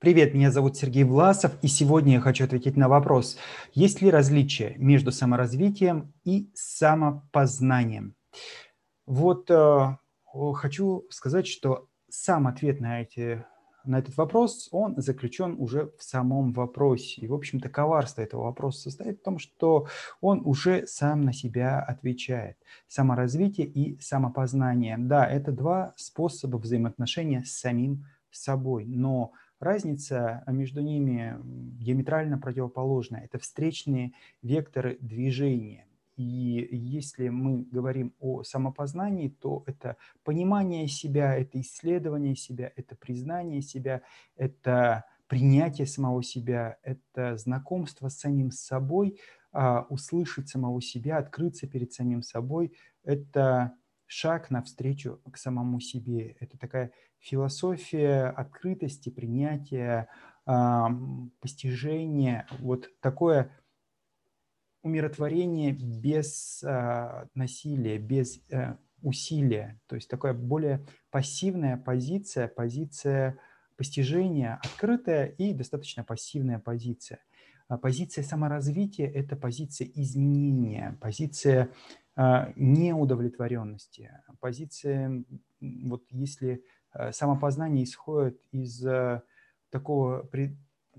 Привет, меня зовут Сергей Власов, и сегодня я хочу ответить на вопрос, есть ли различие между саморазвитием и самопознанием. Вот э, хочу сказать, что сам ответ на, эти, на этот вопрос, он заключен уже в самом вопросе. И, в общем-то, коварство этого вопроса состоит в том, что он уже сам на себя отвечает. Саморазвитие и самопознание. Да, это два способа взаимоотношения с самим собой, но Разница между ними диаметрально противоположная. Это встречные векторы движения. И если мы говорим о самопознании, то это понимание себя, это исследование себя, это признание себя, это принятие самого себя, это знакомство с самим собой, а, услышать самого себя, открыться перед самим собой, это шаг навстречу к самому себе. Это такая философия открытости, принятия, постижения, вот такое умиротворение без а, насилия, без э, усилия. То есть такая более пассивная позиция, позиция постижения, открытая и достаточно пассивная позиция. А позиция саморазвития – это позиция изменения, позиция неудовлетворенности, позиция, вот если э, самопознание исходит из э, такого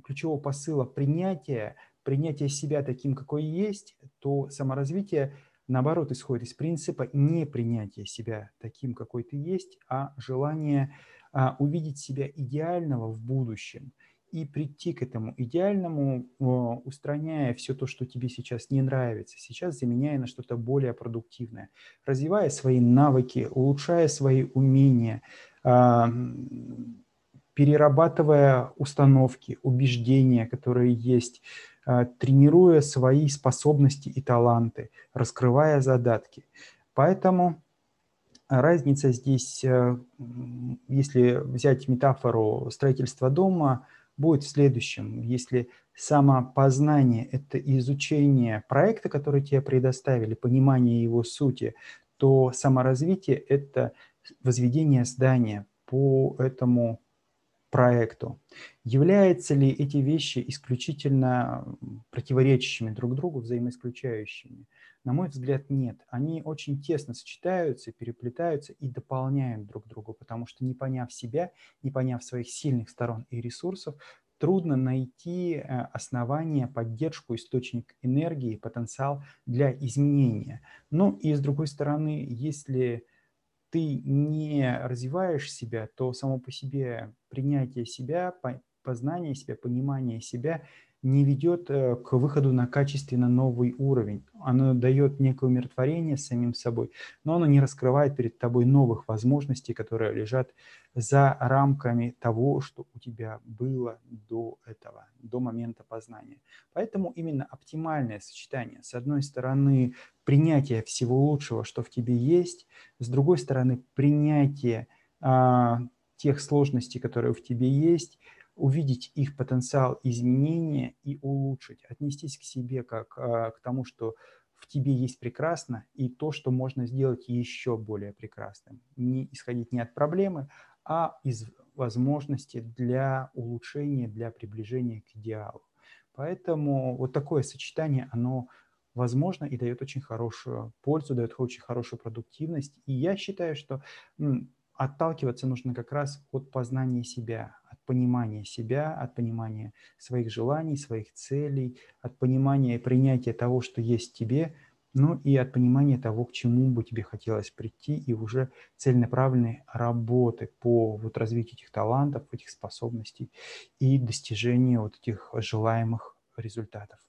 ключевого посыла принятия, принятия себя таким, какой есть, то саморазвитие, наоборот, исходит из принципа не принятия себя таким, какой ты есть, а желание а, увидеть себя идеального в будущем – и прийти к этому идеальному, устраняя все то, что тебе сейчас не нравится, сейчас заменяя на что-то более продуктивное, развивая свои навыки, улучшая свои умения, а, перерабатывая установки, убеждения, которые есть, а, тренируя свои способности и таланты, раскрывая задатки. Поэтому разница здесь, если взять метафору строительства дома – будет в следующем. Если самопознание – это изучение проекта, который тебе предоставили, понимание его сути, то саморазвитие – это возведение здания по этому проекту. Являются ли эти вещи исключительно противоречащими друг другу, взаимоисключающими? На мой взгляд, нет. Они очень тесно сочетаются, переплетаются и дополняют друг друга, потому что не поняв себя, не поняв своих сильных сторон и ресурсов, трудно найти э, основание, поддержку, источник энергии, потенциал для изменения. Ну и с другой стороны, если ты не развиваешь себя, то само по себе принятие себя, познание себя, понимание себя – не ведет э, к выходу на качественно новый уровень. Оно дает некое умиротворение самим собой, но оно не раскрывает перед тобой новых возможностей, которые лежат за рамками того, что у тебя было до этого, до момента познания. Поэтому именно оптимальное сочетание, с одной стороны, принятие всего лучшего, что в тебе есть, с другой стороны, принятие а, тех сложностей, которые в тебе есть, увидеть их потенциал изменения и улучшить, отнестись к себе как а, к тому, что в тебе есть прекрасно, и то, что можно сделать еще более прекрасным. Не исходить не от проблемы, а из возможности для улучшения, для приближения к идеалу. Поэтому вот такое сочетание, оно возможно и дает очень хорошую пользу, дает очень хорошую продуктивность. И я считаю, что отталкиваться нужно как раз от познания себя, понимания себя, от понимания своих желаний, своих целей, от понимания и принятия того, что есть тебе, ну и от понимания того, к чему бы тебе хотелось прийти, и уже целенаправленной работы по вот развитию этих талантов, этих способностей и достижению вот этих желаемых результатов.